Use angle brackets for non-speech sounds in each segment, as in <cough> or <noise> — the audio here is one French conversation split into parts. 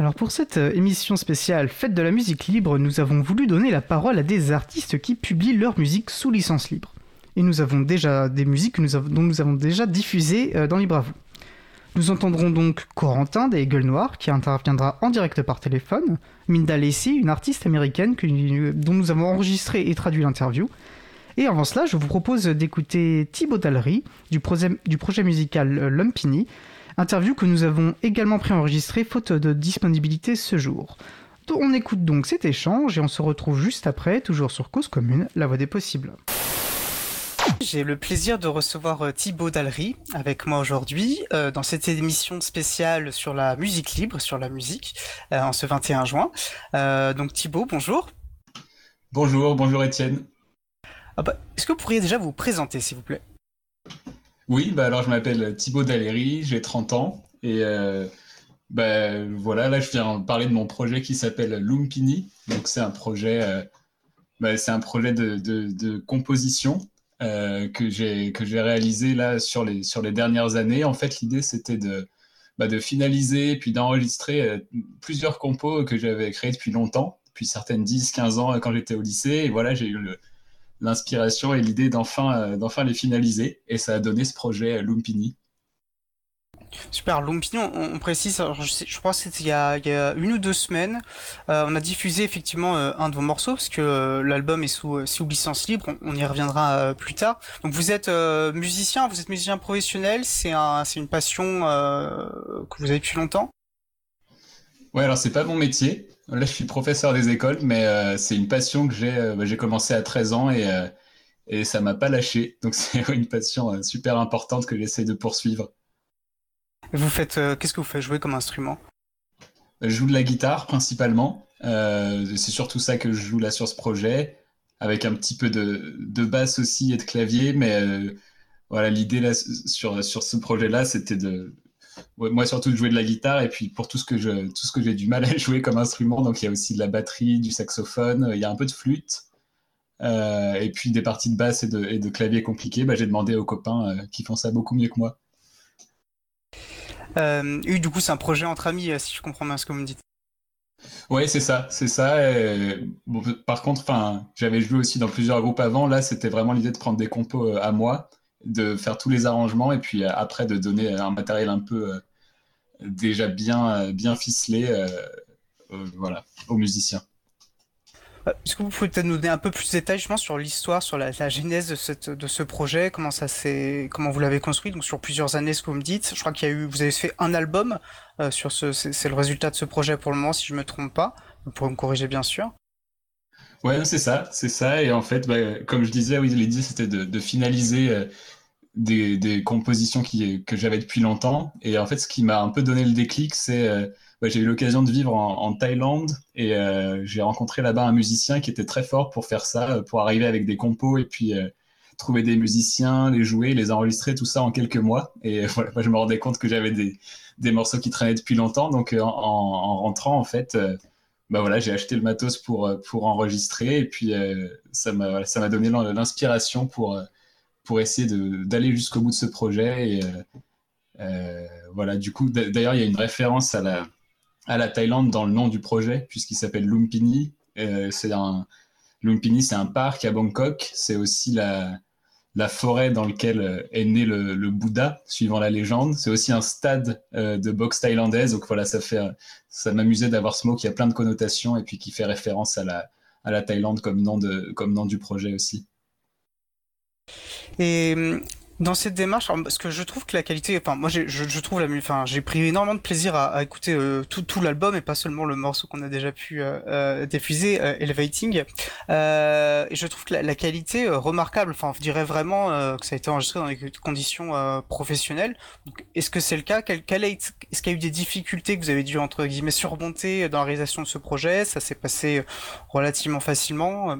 Alors pour cette euh, émission spéciale Fête de la musique libre, nous avons voulu donner la parole à des artistes qui publient leur musique sous licence libre. Et nous avons déjà des musiques dont nous avons déjà diffusées euh, dans Libre à vous. Nous entendrons donc Corentin des Gueules Noires qui interviendra en direct par téléphone, Minda Lacey, une artiste américaine dont nous avons enregistré et traduit l'interview. Et avant cela, je vous propose d'écouter Thibaut Dallery du, projet musical euh, Lumpini, Interview que nous avons également préenregistré faute de disponibilité ce jour. On écoute donc cet échange et on se retrouve juste après, toujours sur Cause Commune, la voix des possibles. J'ai le plaisir de recevoir euh, Thibaut Dallery avec moi aujourd'hui euh, dans cette émission spéciale sur la musique libre, sur la musique, euh, en ce 21 juin. donc Thibaut, bonjour. Bonjour, bonjour Étienne. Ah bah, est-ce que vous pourriez déjà vous présenter s'il vous plaît? Oui, bah alors je m'appelle Thibaut Daléry, j'ai 30 ans et euh, bah, voilà, là je viens parler de mon projet qui s'appelle Lumpini. Donc c'est un projet, euh, bah, c'est un projet de, composition euh, que j'ai réalisé là sur les sur les dernières années. En fait, l'idée c'était de bah, de finaliser puis d'enregistrer plusieurs compos que j'avais créés depuis longtemps, depuis certaines 10, 15 ans quand j'étais au lycée. Et voilà, j'ai eu le, l'inspiration et l'idée d'enfin euh, d'enfin les finaliser. Et ça a donné ce projet Lumpini. Super, Lumpini, on, précise, je, crois que c'était il, y a une ou deux semaines, euh, on a diffusé effectivement euh, un de vos morceaux, parce que l'album est sous, sous, licence libre, on, y reviendra plus tard. Donc vous êtes musicien, vous êtes musicien professionnel, c'est un, une passion que vous avez depuis longtemps? Ouais, alors c'est pas mon métier, Là, je suis professeur des écoles, mais euh, c'est une passion que j'ai. Euh, j'ai commencé à 13 ans et, euh, et ça m'a pas lâché. Donc, <laughs> c'est une passion super importante que j'essaie de poursuivre. Vous faites. Qu'est-ce que vous faites? Jouer comme instrument? Je joue de la guitare principalement. c'est surtout ça que je joue là sur ce projet, avec un petit peu de, de basse aussi et de clavier. Mais voilà, l'idée là sur, sur ce projet-là, c'était de moi surtout de jouer de la guitare et puis pour tout ce que je tout ce que j'ai du mal à <laughs> jouer comme instrument donc il y a aussi de la batterie du saxophone il y a un peu de flûte euh, et puis des parties de basse et de, et de clavier compliquées bah, j'ai demandé aux copains euh, qui font ça beaucoup mieux que moi euh, oui du coup c'est un projet entre amis si je comprends bien ce que vous me dites oui, c'est ça, c'est ça. par contre, j'avais joué aussi dans plusieurs groupes avant. Là, c'était vraiment l'idée de prendre des compos à moi de faire tous les arrangements et puis euh, après de donner un matériel un peu euh, déjà bien, euh, bien ficelé voilà, aux musiciens. Est-ce que vous pouvez peut-être nous donner un peu plus de détails sur l'histoire, sur la, genèse de, cette, de ce projet, comment ça comment vous l'avez construit, donc sur plusieurs années, ce que vous me dites. Je crois qu'il y a eu, vous avez fait un album sur ce, c'est le résultat de ce projet pour le moment, si je me trompe pas. Vous pourrez me corriger bien sûr. Ouais, c'est ça, c'est ça. Et en fait, bah, comme je disais, oui, l'idée c'était de, finaliser euh, des, compositions qui, que j'avais depuis longtemps. Et en fait, ce qui m'a un peu donné le déclic, c'est euh, bah, j'ai eu l'occasion de vivre en, Thaïlande et euh, j'ai rencontré là-bas un musicien qui était très fort pour faire ça, pour arriver avec des compos et puis trouver des musiciens, les jouer, les enregistrer, tout ça en quelques mois. Et <laughs> voilà, je me rendais compte que j'avais des, des morceaux qui traînaient depuis longtemps. Donc, en rentrant, en fait bah voilà, j'ai acheté le matos pour, euh, pour enregistrer et puis euh, ça m'a donné l'inspiration pour, euh, pour essayer d'aller jusqu'au bout de ce projet. Et voilà, du coup, d'ailleurs, il y a une référence à la, à la Thaïlande dans le nom du projet, puisqu'il s'appelle Lumpini. c'est un, Lumpini, c'est un parc à Bangkok. C'est aussi la, la forêt dans laquelle euh, est né le, Bouddha, suivant la légende. C'est aussi un stade euh, de boxe thaïlandaise. Donc voilà, ça fait, ça m'amusait d'avoir ce mot qui a plein de connotations et puis qui fait référence à la, à la Thaïlande comme nom, de, comme nom du projet aussi. Et hum, dans cette démarche, parce que je trouve que la qualité, enfin moi je, je trouve la, enfin j'ai pris énormément de plaisir à, à écouter euh, tout, tout l'album et pas seulement le morceau qu'on a déjà pu euh, euh diffuser, euh, Elevating. Euh, et je trouve que la, la qualité remarquable. Enfin, je dirais vraiment que ça a été enregistré dans des conditions professionnelles. Est-ce que c'est le cas? Quel, quel est, Est-ce qu'il y a eu des difficultés que vous avez dû entre guillemets surmonter dans la réalisation de ce projet? Ça s'est passé relativement facilement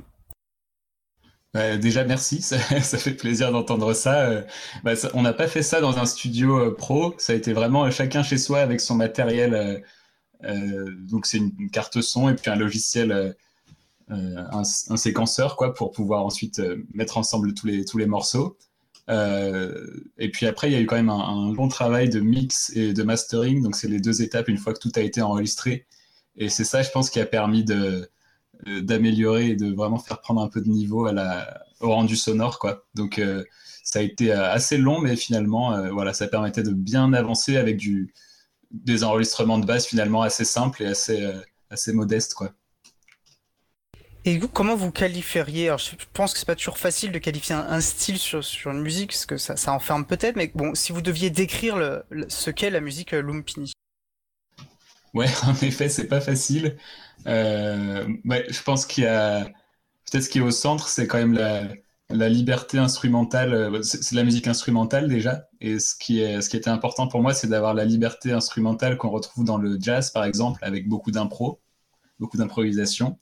bah, déjà, merci, <laughs> ça, fait plaisir d'entendre euh, bah, ça. on n'a pas fait ça dans un studio euh, pro, ça a été vraiment euh, chacun chez soi avec son matériel. donc, c'est une, carte son et puis un logiciel, un, séquenceur, quoi, pour pouvoir ensuite mettre ensemble tous les, tous les morceaux. et puis après, il y a eu quand même un, un, long travail de mix et de mastering. Donc, c'est les deux étapes une fois que tout a été enregistré. Et c'est ça, je pense, qui a permis de, d'améliorer et de vraiment faire prendre un peu de niveau à la, au rendu sonore. Quoi. Donc, ça a été assez long, mais finalement, voilà, ça permettait de bien avancer avec du, des enregistrements de base finalement assez simples et assez, euh, assez modestes. Quoi. Et vous, comment vous qualifieriez? Alors, je pense que c'est pas toujours facile de qualifier un, style sur, sur, une musique, parce que ça, ça enferme peut-être, mais bon, si vous deviez décrire le, ce qu'est la musique euh, Lumpini. Ouais, <laughs> en effet, c'est pas facile. Euh, je pense qu'il y a peut-être ce qui est au centre, c'est quand même la, liberté instrumentale, euh, c'est de la musique instrumentale déjà, et ce qui, est, était important pour moi, c'est d'avoir la liberté instrumentale qu'on retrouve dans le jazz, par exemple, avec beaucoup d'impro, beaucoup d'improvisation.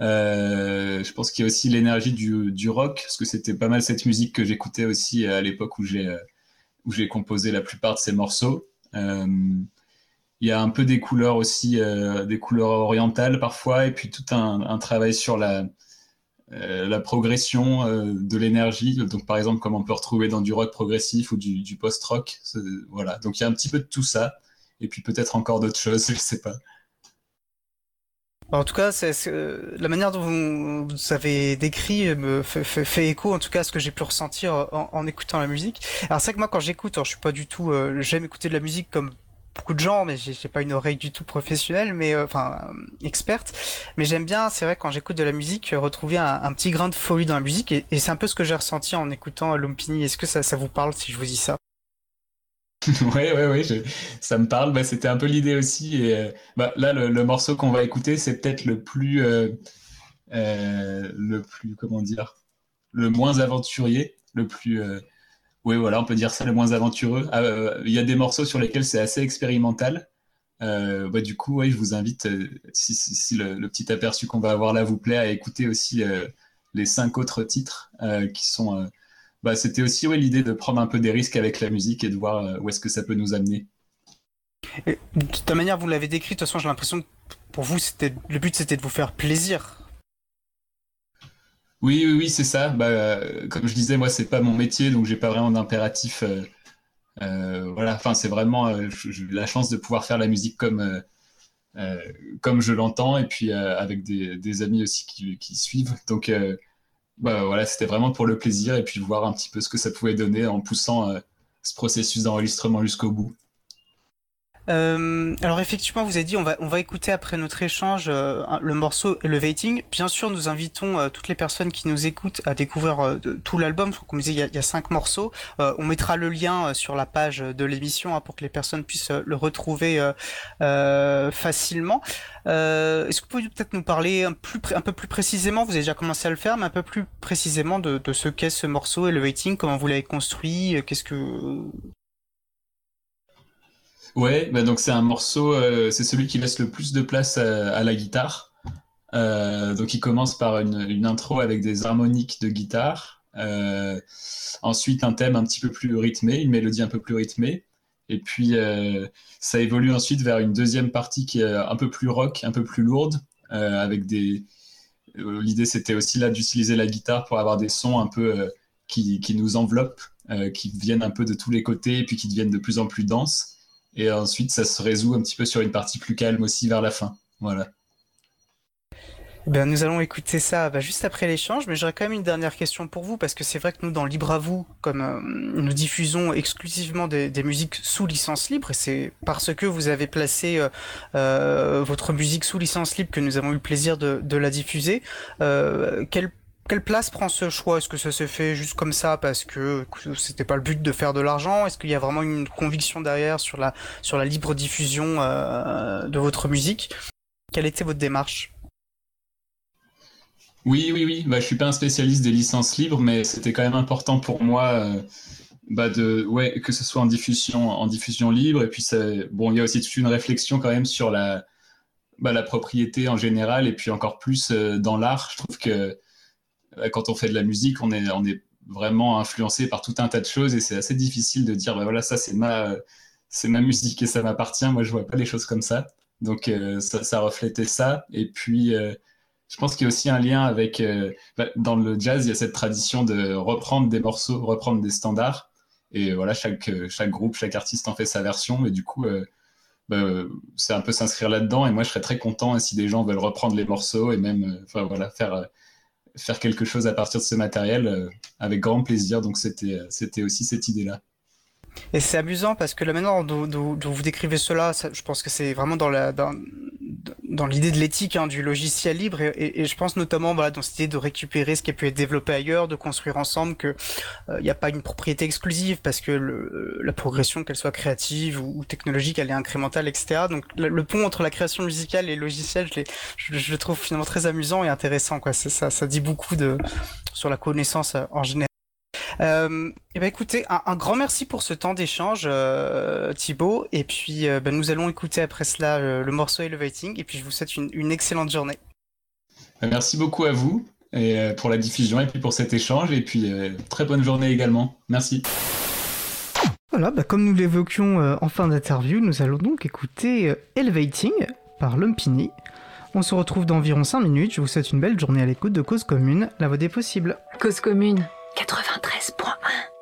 Euh, je pense qu'il y a aussi l'énergie du, rock, parce que c'était pas mal cette musique que j'écoutais aussi à l'époque où j'ai composé la plupart de ces morceaux. Il y a un peu des couleurs aussi, euh, des couleurs orientales parfois, et puis tout un, travail sur la, euh, progression euh, de l'énergie, donc par exemple comme on peut retrouver dans du rock progressif ou du, post-rock. Voilà, donc il y a un petit peu de tout ça, et puis peut-être encore d'autres choses, je sais pas. En tout cas, la manière dont vous, avez décrit me fait, écho, en tout cas, à ce que j'ai pu ressentir en, écoutant la musique. Alors c'est que moi, quand j'écoute, je suis pas du tout, j'aime écouter de la musique comme beaucoup de gens, mais j'ai pas une oreille du tout professionnelle, mais euh, enfin euh, experte. Mais j'aime bien, c'est vrai, quand j'écoute de la musique, euh, retrouver un, petit grain de folie dans la musique, et, c'est un peu ce que j'ai ressenti en écoutant Lumpini. Est-ce que ça, vous parle si je vous dis ça? <laughs> Ouais, ouais, ouais, ça me parle. Bah, C'était un peu l'idée aussi. Et bah, là, le, morceau qu'on va écouter, c'est peut-être le plus, le plus, comment dire, le moins aventurier, le plus oui, voilà, on peut dire ça le moins aventureux. Ah, euh, il y a des morceaux sur lesquels c'est assez expérimental. Euh, bah, du coup, je vous invite, euh, si, le, petit aperçu qu'on va avoir là vous plaît, à écouter aussi les cinq autres titres qui sont. Bah, C'était aussi l'idée de prendre un peu des risques avec la musique et de voir où est-ce que ça peut nous amener. de toute manière, vous l'avez décrit, de toute façon, j'ai l'impression que pour vous, le but c'était de vous faire plaisir. Oui, oui, c'est ça. Bah, euh, comme je disais, moi, c'est pas mon métier, donc j'ai pas vraiment d'impératif. Euh, euh, voilà, enfin, c'est vraiment la chance de pouvoir faire la musique comme comme je l'entends, et puis avec des, amis aussi qui, suivent. Donc, bah, voilà, c'était vraiment pour le plaisir, et puis voir un petit peu ce que ça pouvait donner en poussant ce processus d'enregistrement jusqu'au bout. Euh, alors effectivement, vous avez dit on va on va écouter après notre échange euh, le morceau Elevating. Bien sûr, nous invitons euh, toutes les personnes qui nous écoutent à découvrir tout l'album. Comme je disais, il y a, y a cinq morceaux. on mettra le lien sur la page de l'émission hein, pour que les personnes puissent le retrouver facilement. Est-ce que vous pouvez peut-être nous parler un, peu plus précisément Vous avez déjà commencé à le faire, mais un peu plus précisément de, de ce qu'est ce morceau Elevating, comment vous l'avez construit, qu'est-ce que Ouais, bah donc c'est un morceau, euh, c'est celui qui laisse le plus de place à, la guitare. Euh, donc il commence par une, intro avec des harmoniques de guitare, euh, ensuite un thème un petit peu plus rythmé, une mélodie un peu plus rythmée, et puis ça évolue ensuite vers une deuxième partie qui est un peu plus rock, un peu plus lourde, avec des. L'idée c'était aussi là d'utiliser la guitare pour avoir des sons un peu qui, qui, nous enveloppent, qui viennent un peu de tous les côtés et puis qui deviennent de plus en plus denses. Et ensuite, ça se résout un petit peu sur une partie plus calme aussi vers la fin. Voilà. Ben, nous allons écouter ça bah, juste après l'échange, mais j'aurais quand même une dernière question pour vous, parce que c'est vrai que nous, dans Libre à vous, comme euh, nous diffusons exclusivement des, musiques sous licence libre, et c'est parce que vous avez placé euh, euh, votre musique sous licence libre que nous avons eu le plaisir de, de la diffuser. quelle quelle place prend ce choix? Est-ce que ça s'est fait juste comme ça parce que c'était pas le but de faire de l'argent? Est-ce qu'il y a vraiment une conviction derrière sur la sur la libre diffusion euh, de votre musique? Quelle était votre démarche? Oui, oui, oui. Bah, je suis pas un spécialiste des licences libres, mais c'était quand même important pour moi. Euh, bah de ouais que ce soit en diffusion en diffusion libre. Et puis bon il y a aussi toute une réflexion quand même sur la bah, la propriété en général et puis encore plus euh, dans l'art. Je trouve que quand on fait de la musique, on est, vraiment influencé par tout un tas de choses et c'est assez difficile de dire, bah voilà, ça c'est ma, musique et ça m'appartient. Moi, je vois pas les choses comme ça. Donc, euh, ça, reflétait ça. Et puis, euh, je pense qu'il y a aussi un lien avec. Euh, bah, dans le jazz, il y a cette tradition de reprendre des morceaux, reprendre des standards. Et voilà, chaque, groupe, chaque artiste en fait sa version. Et du coup, bah, c'est un peu s'inscrire là-dedans. Et moi, je serais très content si des gens veulent reprendre les morceaux et même voilà, faire, faire quelque chose à partir de ce matériel avec grand plaisir. Donc, c'était c'était aussi cette idée-là. Et c'est amusant parce que la manière dont, vous décrivez cela, je pense que c'est vraiment dans la dans, dans l'idée de l'éthique hein, du logiciel libre et, je pense notamment voilà dans cette idée de récupérer ce qui a pu être développé ailleurs, de construire ensemble que il euh, n'y a pas une propriété exclusive parce que le, la progression qu'elle soit créative ou, technologique elle est incrémentale etc. Donc le, pont entre la création musicale et le logiciel je, je, je le trouve finalement très amusant et intéressant quoi. Ça ça dit beaucoup de sur la connaissance euh, en général. Euh, eh ben écoutez, un, grand merci pour ce temps d'échange, euh, Thibaut. Et puis, euh, ben, nous allons écouter après cela euh, le morceau Elevating. Et puis, je vous souhaite une, excellente journée. Merci beaucoup à vous et, pour la diffusion et puis pour cet échange. Et puis, très bonne journée également. Merci. Voilà, ben, comme nous l'évoquions en fin d'interview, nous allons donc écouter Elevating par Lumpini. On se retrouve dans environ 5 minutes. Je vous souhaite une belle journée à l'écoute de Cause Commune, la voix des possibles. Cause Commune 93.1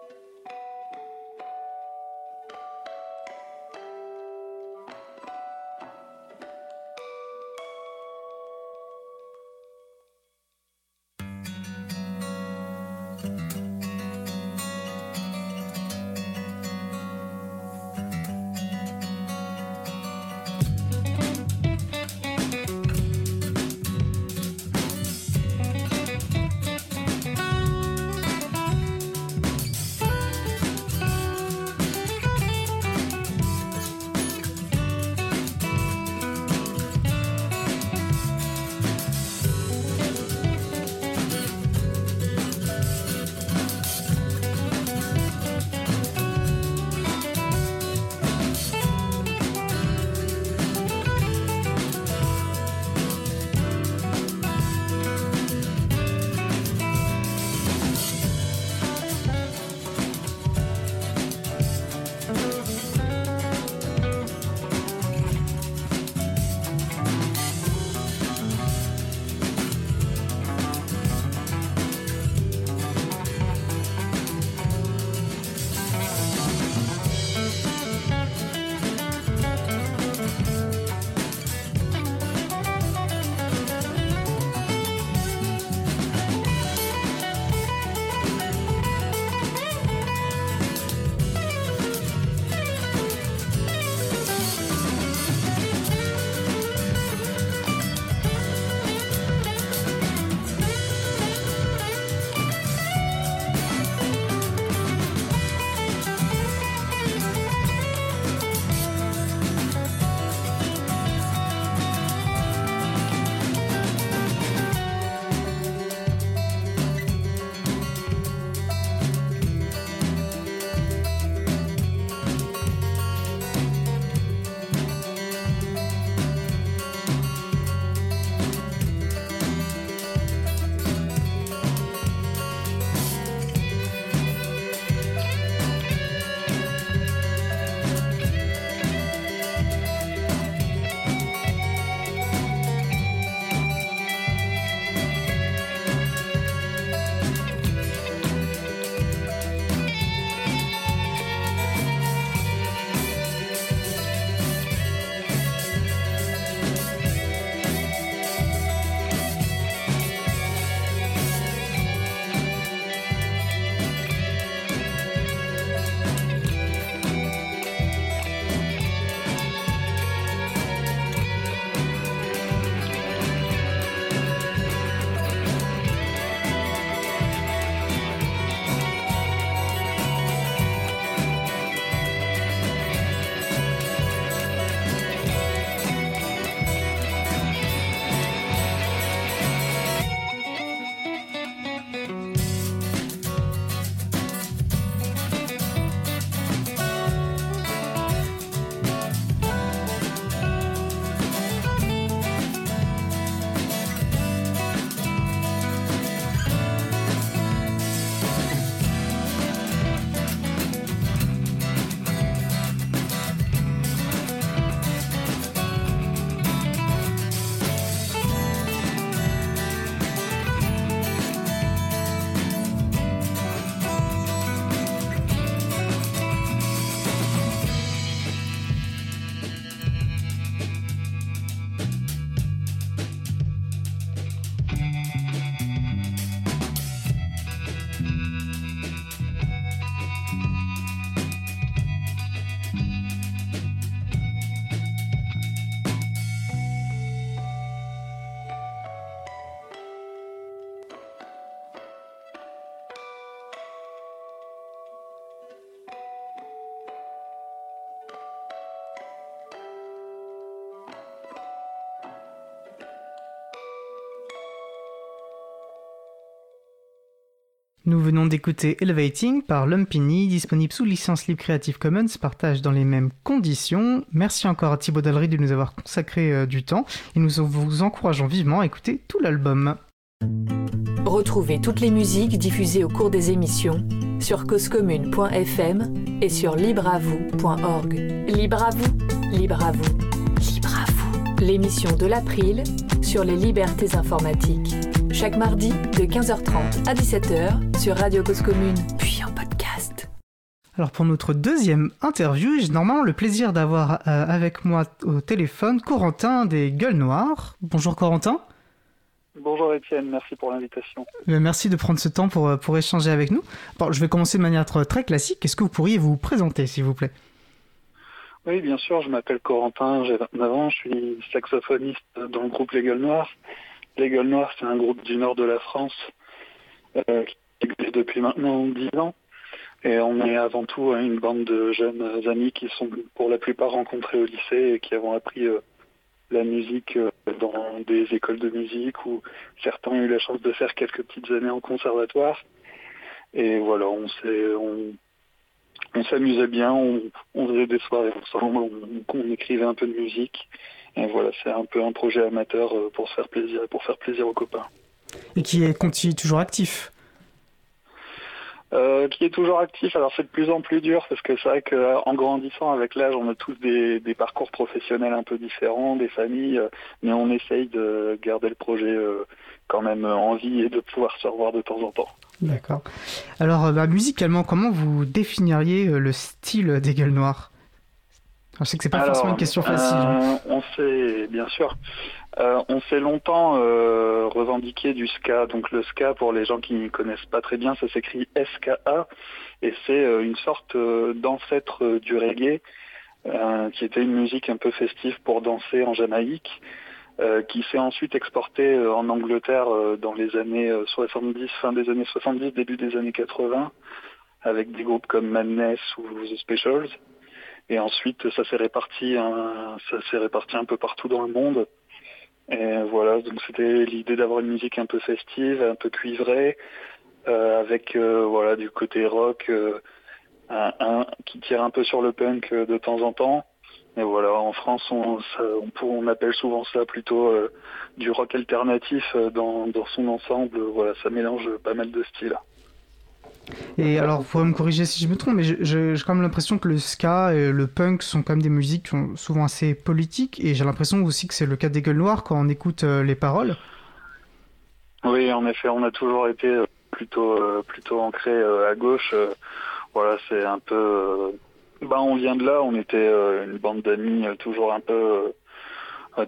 Nous venons d'écouter Elevating par Lumpini, disponible sous licence libre Creative Commons, partage dans les mêmes conditions. Merci encore à Thibaut Dallery de nous avoir consacré euh, du temps et nous vous encourageons vivement à écouter tout l'album. Retrouvez toutes les musiques diffusées au cours des émissions sur causecommune.fm et sur libreavoue.org. Libre à vous, libre à vous, libre à vous. L'émission de l'April sur les libertés informatiques chaque mardi de 15h30 à 17h sur Radio Cause Commune, puis en podcast. Alors pour notre deuxième interview, j'ai normalement le plaisir d'avoir euh, avec moi au téléphone Corentin des Gueules Noires. Bonjour Corentin. Bonjour Étienne, merci pour l'invitation. Euh, merci de prendre ce temps pour, euh, pour échanger avec nous. je vais commencer de manière très classique. Est-ce que vous pourriez vous présenter, s'il vous plaît? Oui, bien sûr, je m'appelle Corentin, j'ai 29 ans, je suis saxophoniste dans le groupe Les Gueules Noires. Les Gueules Noires, c'est un groupe du nord de la France euh, qui existe depuis maintenant 10 ans. Et on est avant tout une bande de jeunes amis qui sont pour la plupart rencontrés au lycée et qui avons appris euh, la musique euh, dans des écoles de musique où certains ont eu la chance de faire quelques petites années en conservatoire. Et voilà, on, s'amusait bien, on, faisait des soirées ensemble, on écrivait un peu de musique. Voilà, c'est un peu un projet amateur euh, pour se faire plaisir, pour faire plaisir aux copains. Et qui est continue toujours actif euh, qui est toujours actif. Alors c'est de plus en plus dur parce que c'est vrai qu'en grandissant avec l'âge, on a tous des, parcours professionnels un peu différents, des familles, euh, mais on essaye de garder le projet quand même en vie et de pouvoir se revoir de temps en temps. D'accord. Alors bah, musicalement, comment vous définiriez le style des gueules noires je sais que c'est pas forcément une question facile. Euh, on s'est, bien sûr, euh, on s'est longtemps euh, revendiqué du ska. Donc le ska, pour les gens qui ne connaissent pas très bien, ça s'écrit SKA et c'est une sorte d'ancêtre du reggae, qui était une musique un peu festive pour danser en Jamaïque. qui s'est ensuite exporté en Angleterre dans les années 70, fin des années 70, début des années 80, avec des groupes comme Madness ou The Specials. Et ensuite, ça s'est réparti, un, ça s'est réparti un peu partout dans le monde. Et voilà, donc c'était l'idée d'avoir une musique un peu festive, un peu cuivrée, euh, avec euh, voilà du côté rock, euh, un, qui tire un peu sur le punk de temps en temps. Et voilà, en France, on, on, on appelle souvent ça plutôt du rock alternatif dans, dans son ensemble. Voilà, ça mélange pas mal de styles. Et alors, vous pourrez me corriger si je me trompe, mais j'ai quand même l'impression que le ska et le punk sont quand même des musiques qui sont souvent assez politiques, et j'ai l'impression aussi que c'est le cas des gueules noires quand on écoute euh, les paroles. Oui, en effet, on a toujours été euh, plutôt euh, plutôt ancré à gauche. voilà, c'est un peu. bah, on vient de là. On était une bande d'amis toujours un peu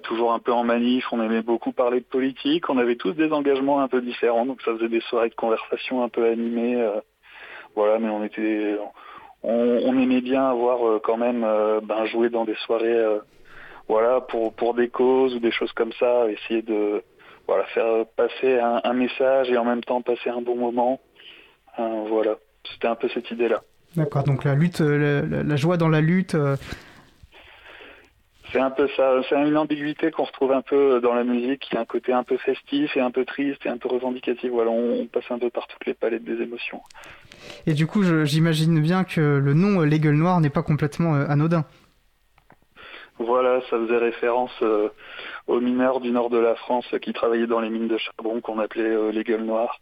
toujours un peu en manif, on aimait beaucoup parler de politique, on avait tous des engagements un peu différents, donc ça faisait des soirées de conversation un peu animées. Euh, voilà, mais on était, on, aimait bien avoir euh, quand même euh, ben, jouer dans des soirées, voilà, pour pour des causes ou des choses comme ça, essayer de voilà faire passer un, message et en même temps passer un bon moment. voilà, c'était un peu cette idée-là. D'accord, donc la lutte, la, joie dans la lutte, c'est un peu ça, c'est une ambiguïté qu'on retrouve un peu dans la musique, qui a un côté un peu festif et un peu triste et un peu revendicatif. Voilà, on, passe un peu par toutes les palettes des émotions. Et du coup, j'imagine bien que le nom Les Gueules Noires n'est pas complètement euh, anodin. Voilà, ça faisait référence euh, aux mineurs du nord de la France qui travaillaient dans les mines de charbon qu'on appelait euh, les Gueules Noires.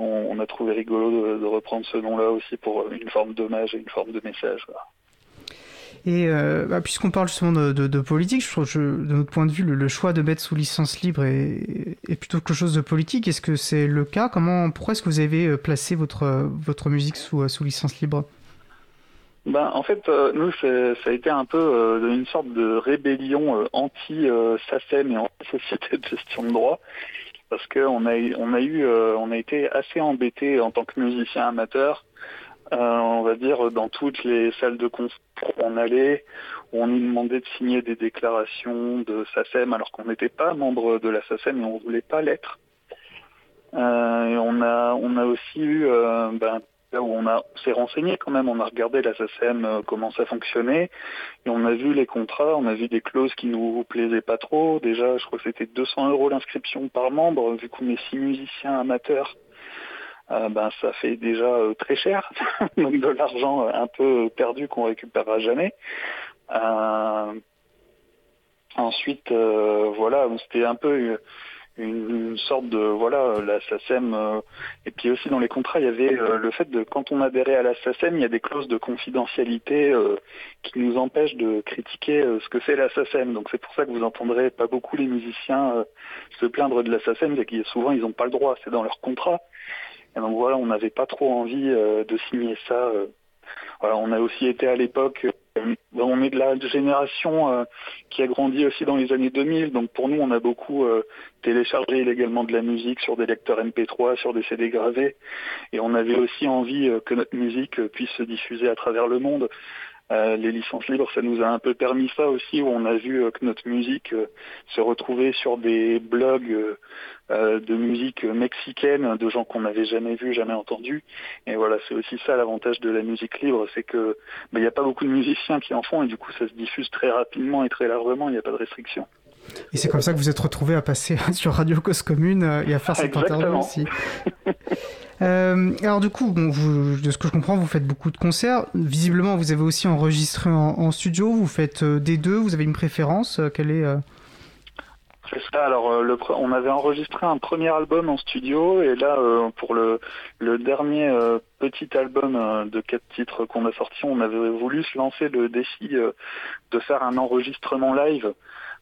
On, a trouvé rigolo de, reprendre ce nom-là aussi pour une forme d'hommage et une forme de message. Et euh, bah, puisqu'on parle justement de, politique, je trouve que de notre point de vue, le, choix de mettre sous licence libre est, plutôt quelque chose de politique. Est-ce que c'est le cas? Comment, Pourquoi est-ce que vous avez euh, placé votre, votre musique sous, euh, sous licence libre? Ben, en fait, nous, ça a été un peu une sorte de rébellion anti-SACEM et anti-société de gestion de droit, parce qu'on a, on a eu, on a été assez embêtés en tant que musicien amateur euh, on va dire, dans toutes les salles de concert où on allait, on nous demandait de signer des déclarations de SACEM alors qu'on n'était pas membre de la SACEM et on voulait pas l'être. Euh, on a, on a aussi eu, euh, ben, où on a s'est renseigné quand même, on a regardé la SACEM, comment ça fonctionnait, et on a vu les contrats, on a vu des clauses qui nous plaisaient pas trop. Déjà, je crois que c'était 200 euros l'inscription par membre, vu qu'on est six musiciens amateurs ben ça fait déjà très cher, <laughs> donc de l'argent un peu perdu qu'on récupérera jamais. ensuite, voilà, c'était un peu une, sorte de voilà la euh, et puis aussi dans les contrats il y avait euh, le fait de quand on adhérait à la il y a des clauses de confidentialité euh, qui nous empêchent de critiquer ce que fait la donc c'est pour ça que vous entendrez pas beaucoup les musiciens se plaindre de la SACEM c'est que souvent ils n'ont pas le droit c'est dans leur contrat et donc voilà on n'avait pas trop envie de signer ça voilà on a aussi été à l'époque euh, on est de la génération euh, qui a grandi aussi dans les années 2000, donc pour nous, on a beaucoup euh, téléchargé illégalement de la musique sur des lecteurs MP3, sur des CD gravés, et on avait aussi envie que notre musique puisse se diffuser à travers le monde. Euh, les licences libres, ça nous a un peu permis ça aussi, où on a vu euh, que notre musique euh, se retrouvait sur des blogs de musique mexicaine, de gens qu'on n'avait jamais vus, jamais entendus. Et voilà, c'est aussi ça l'avantage de la musique libre, c'est que bah, il n'y a pas beaucoup de musiciens qui en font, et du coup ça se diffuse très rapidement et très largement, il n'y a pas de restriction. Et c'est comme ça que vous êtes retrouvé à passer <laughs> sur Radio Cause Commune et à faire cette interview aussi. <laughs> Euh, alors du coup, bon, vous, de ce que je comprends, vous faites beaucoup de concerts. Visiblement, vous avez aussi enregistré en, studio. Vous faites euh, des deux. Vous avez une préférence euh, Quelle est C'est ça. Alors, le, on avait enregistré un premier album en studio, et là, pour le, le dernier petit album de quatre titres qu'on a sorti, on avait voulu se lancer le défi de faire un enregistrement live.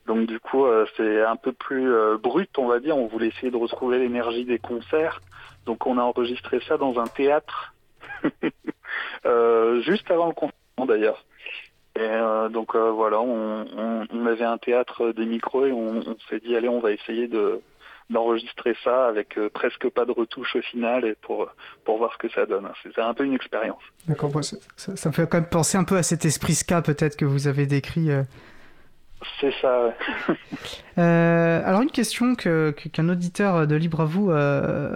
Donc du coup, c'est un peu plus brut, on va dire. On voulait essayer de retrouver l'énergie des concerts. Donc on a enregistré ça dans un théâtre, <laughs> euh, juste avant le confinement d'ailleurs. Et euh, donc euh, voilà, on, avait un théâtre des micros et on, s'est dit allez, on va essayer de d'enregistrer ça avec presque pas de retouche au final et pour pour voir ce que ça donne. C'était un peu une expérience. D'accord, ça, ça, me fait quand même penser un peu à cet esprit ska peut-être que vous avez décrit c'est ça. <laughs> euh, alors une question que, qu'un auditeur de Libre à vous euh,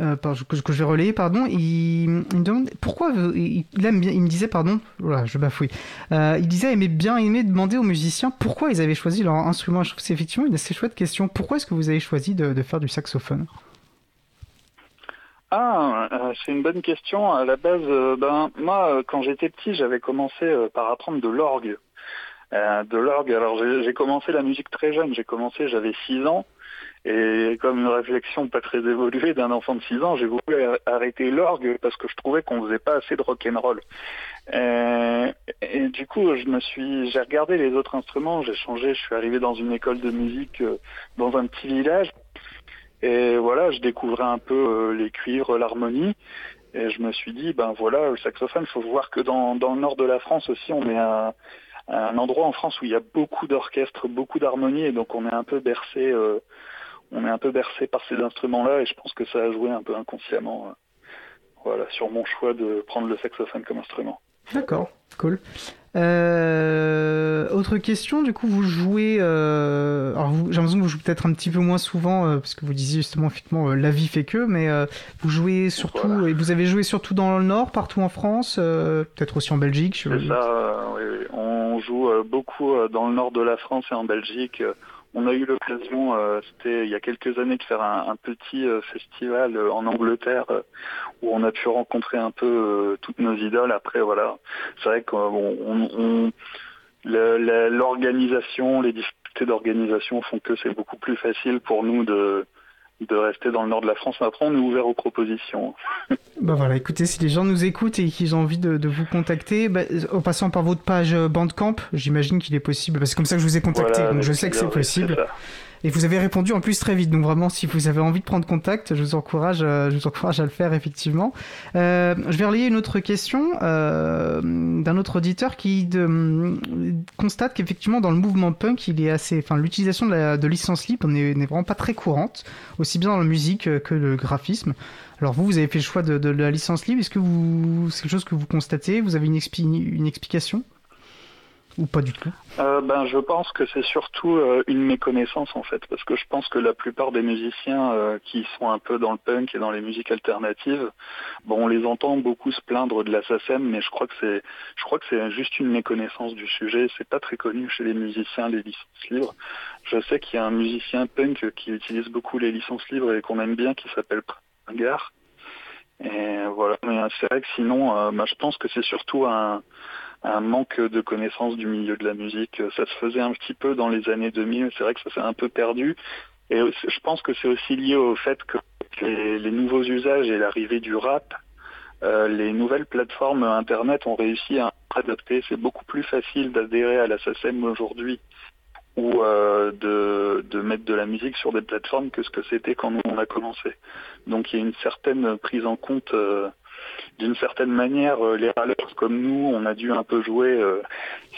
euh, que, je vais relayer, pardon, il, me demande pourquoi il, aime bien, il me disait pardon, voilà, je bafouille. Il disait aimer bien aimer demander aux musiciens pourquoi ils avaient choisi leur instrument. Je trouve que c'est effectivement une assez chouette question. Pourquoi est-ce que vous avez choisi de, de faire du saxophone? Ah, c'est une bonne question. À la base, ben moi, quand j'étais petit, j'avais commencé par apprendre de l'orgue. Euh, de l'orgue. Alors j'ai commencé la musique très jeune, j'ai commencé, j'avais 6 ans, et comme une réflexion pas très évoluée d'un enfant de 6 ans, j'ai voulu arrêter l'orgue parce que je trouvais qu'on faisait pas assez de rock and roll. Euh, et, du coup, je me suis, j'ai regardé les autres instruments, j'ai changé, je suis arrivé dans une école de musique euh, dans un petit village, et voilà, je découvrais un peu les cuivres, l'harmonie. Et je me suis dit, ben voilà, le saxophone, il faut voir que dans, dans le nord de la France aussi, on est à, un endroit en France où il y a beaucoup d'orchestres, beaucoup d'harmonie, et donc on est un peu bercé, euh, on est un peu bercé par ces instruments-là, et je pense que ça a joué un peu inconsciemment, euh, voilà, sur mon choix de prendre le saxophone comme instrument. D'accord, cool. Euh, autre question, du coup, vous jouez. Euh, alors, j'ai l'impression que vous jouez peut-être un petit peu moins souvent, euh, parce que vous disiez justement, effectivement, la vie fait que, mais vous jouez surtout. Et vous avez joué surtout dans le Nord, partout en France, peut-être aussi en Belgique. C'est ça, oui. On joue beaucoup dans le Nord de la France et en Belgique. On a eu l'occasion, euh, c'était il y a quelques années, de faire un, petit euh, festival euh, en Angleterre où on a pu rencontrer un peu toutes nos idoles. Après, voilà, c'est vrai qu'on l'organisation, les difficultés d'organisation font que c'est beaucoup plus facile pour nous de de rester dans le nord de la France. Après, on est ouvert aux propositions. <laughs> bah voilà, écoutez, si les gens nous écoutent et qu'ils ont envie de, vous contacter, bah, en passant par votre page Bandcamp, j'imagine qu'il est possible, parce que c'est comme ça que je vous ai contacté, donc je sais que c'est possible. Et vous avez répondu en plus très vite. Donc vraiment, si vous avez envie de prendre contact, je vous encourage, euh, je vous encourage à le faire effectivement. Euh, je vais relayer une autre question euh, d'un autre auditeur qui de, constate qu'effectivement dans le mouvement punk, il est assez, enfin l'utilisation de, la, de licence libre n'est vraiment pas très courante, aussi bien dans la musique que le graphisme. Alors vous, vous avez fait le choix de, de la licence libre. Est-ce que vous, c'est quelque chose que vous constatez? Vous avez une, une explication? Ou pas du tout euh, ben, Je pense que c'est surtout euh, une méconnaissance en fait, parce que je pense que la plupart des musiciens euh, qui sont un peu dans le punk et dans les musiques alternatives, bon, on les entend beaucoup se plaindre de la SACEM, mais je crois que c'est, je crois que c'est juste une méconnaissance du sujet. C'est pas très connu chez les musiciens les licences libres. Je sais qu'il y a un musicien punk qui utilise beaucoup les licences libres et qu'on aime bien, qui s'appelle Pringar Et voilà, mais c'est vrai que sinon, bah, je pense que c'est surtout un, un manque de connaissance du milieu de la musique. Ça se faisait un petit peu dans les années 2000, c'est vrai que ça s'est un peu perdu. Et je pense que c'est aussi lié au fait que les, nouveaux usages et l'arrivée du rap, euh, les nouvelles plateformes Internet ont réussi à adapter. C'est beaucoup plus facile d'adhérer à la SACEM aujourd'hui ou euh, de, mettre de la musique sur des plateformes que ce que c'était quand on a commencé. Donc il y a une certaine prise en compte euh, d'une certaine manière, euh, les râleurs comme nous, on a dû un peu jouer euh,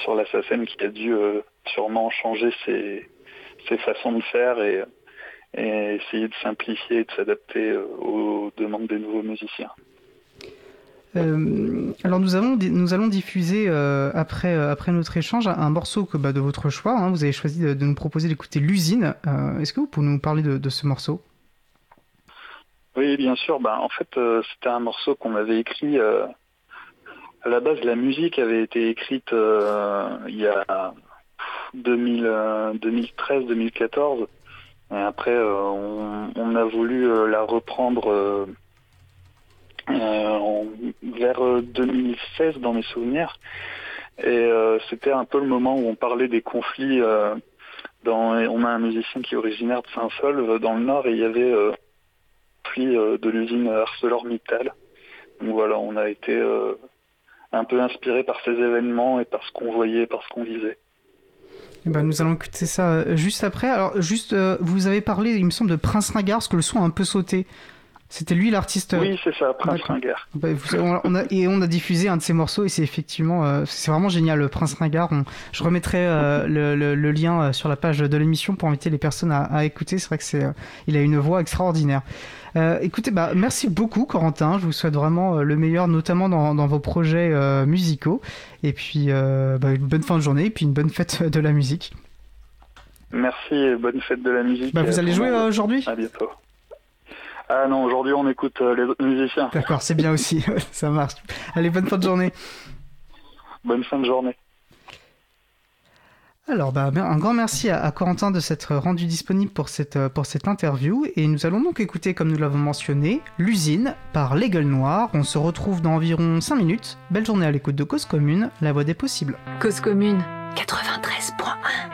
sur la SACEM qui a dû euh, sûrement changer ses, façons de faire et, essayer de simplifier et de s'adapter aux demandes des nouveaux musiciens. alors nous, allons diffuser après, après notre échange un morceau que, bah, de votre choix. Hein. vous avez choisi de, nous proposer d'écouter l'usine. Est-ce que vous pouvez nous parler de ce morceau? Oui, bien sûr. Ben, en fait, euh, c'était un morceau qu'on avait écrit. Euh, à la base, la musique avait été écrite euh, il y a 2013-2014. Et après, on, a voulu la reprendre vers 2016 dans mes souvenirs. Et c'était un peu le moment où on parlait des conflits. dans, on a un musicien qui est originaire de Saint-Solve dans le Nord et il y avait euh, de l'usine ArcelorMittal. Donc voilà, on a été euh, un peu inspiré par ces événements et par ce qu'on voyait, par ce qu'on visait. Eh ben, nous allons écouter ça euh, juste après. Alors, juste, vous avez parlé, il me semble, de Prince Ringard, parce que le son a un peu sauté. C'était lui l'artiste. Oui, c'est ça, Prince Ringard. Bah, on a, et on a diffusé un de ses morceaux et c'est effectivement, c'est vraiment génial, Prince Ringard. je remettrai le, lien sur la page de l'émission pour inviter les personnes à, à écouter. C'est vrai que c'est, il a une voix extraordinaire. Euh, écoutez, bah, merci beaucoup Corentin, je vous souhaite vraiment euh, le meilleur, notamment dans, vos projets euh, musicaux. Et puis bah, une bonne fin de journée et puis une bonne fête de la musique. Merci et bonne fête de la musique. Bah, vous allez jouer aujourd'hui? À bientôt. Ah non, aujourd'hui on écoute les musiciens. D'accord, c'est bien aussi, <laughs> ça marche. Allez, bonne fin de journée. Bonne fin de journée. Alors, bah, un grand merci à, Corentin de s'être rendu disponible pour cette, euh, pour cette interview. Et nous allons donc écouter, comme nous l'avons mentionné, L'usine par Les Gueules Noires. On se retrouve dans environ 5 minutes. Belle journée à l'écoute de Cause Commune, la voix des possibles. Cause Commune 93.1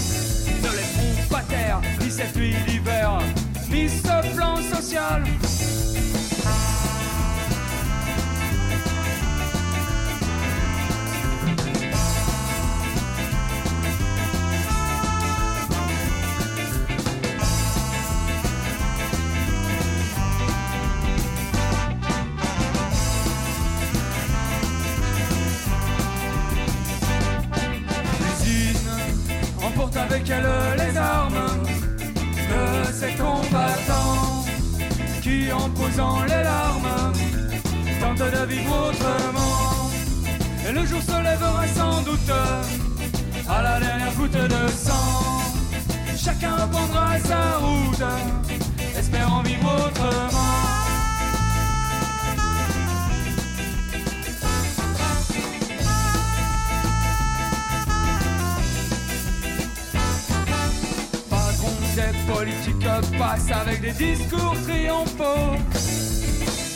terre, ni cette nuit d'hiver, ni ce plan social. Jour se lèvera sans doute à la dernière goutte de sang. chacun prendra sa route, espérant vivre autrement. Des politiques passe avec des discours triomphaux.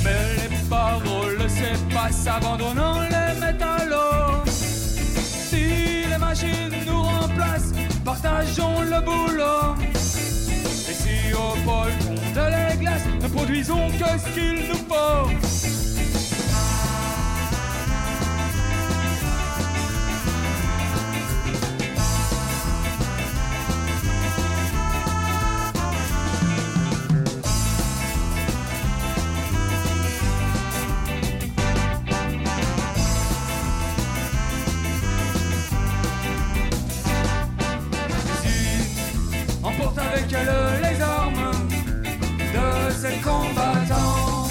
Mais les paroles s'effacent abandonnant les métallos. Si les machines nous remplacent, partageons le boulot. Et si au pôle de les glaces, ne produisons que ce qu'il nous faut. Les armes de ces combattants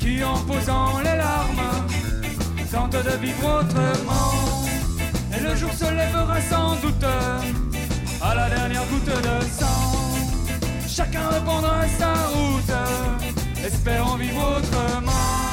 qui, en posant les larmes, tentent de vivre autrement. Et le jour se lèvera sans doute à la dernière goutte de sang. Chacun reprendra sa route, espérant vivre autrement.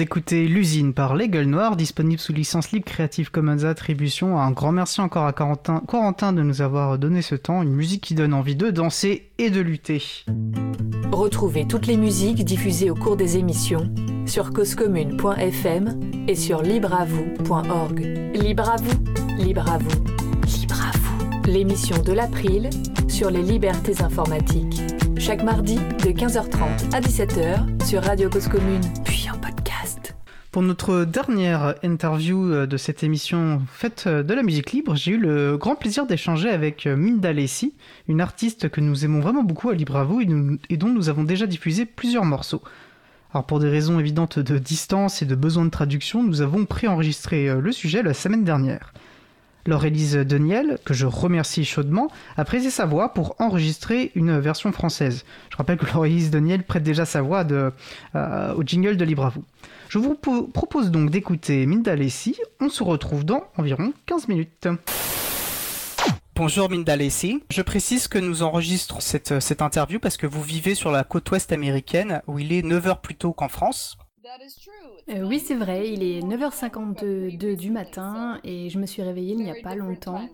D'écouter L'usine par Les Gueules Noires, disponible sous licence libre Creative Commons Attribution. Un grand merci encore à Corentin, de nous avoir donné ce temps, une musique qui donne envie de danser et de lutter. Retrouvez toutes les musiques diffusées au cours des émissions sur causecommune.fm et sur libreavoue.org. Libre à vous, libre à vous, libre à vous. L'émission de l'April sur les libertés informatiques. Chaque mardi de 15h30 à 17h sur Radio Cause Commune, puis en podcast. Pour notre dernière interview euh, de cette émission faite euh, de la musique libre, j'ai eu le grand plaisir d'échanger avec euh, Minda Lessi, une artiste que nous aimons vraiment beaucoup à Libre à vous et, et dont nous avons déjà diffusé plusieurs morceaux. Alors pour des raisons évidentes de distance et de besoin de traduction, nous avons préenregistré le sujet la semaine dernière. Laure-Élise Deniel, que je remercie chaudement, a prêté sa voix pour enregistrer une version française. Je rappelle que Laure-Élise Deniel prête déjà sa voix euh, au jingle de Libre vous. Je vous po- propose donc d'écouter Minda Lessi. On se retrouve dans environ 15 minutes. Bonjour Minda Lessi. Je précise que nous enregistrons cette, cette interview parce que vous vivez sur la côte ouest américaine où il est 9h plus tôt qu'en France. Euh, oui, c'est vrai, il est 9h52 du matin et je me suis réveillée il n'y a pas longtemps.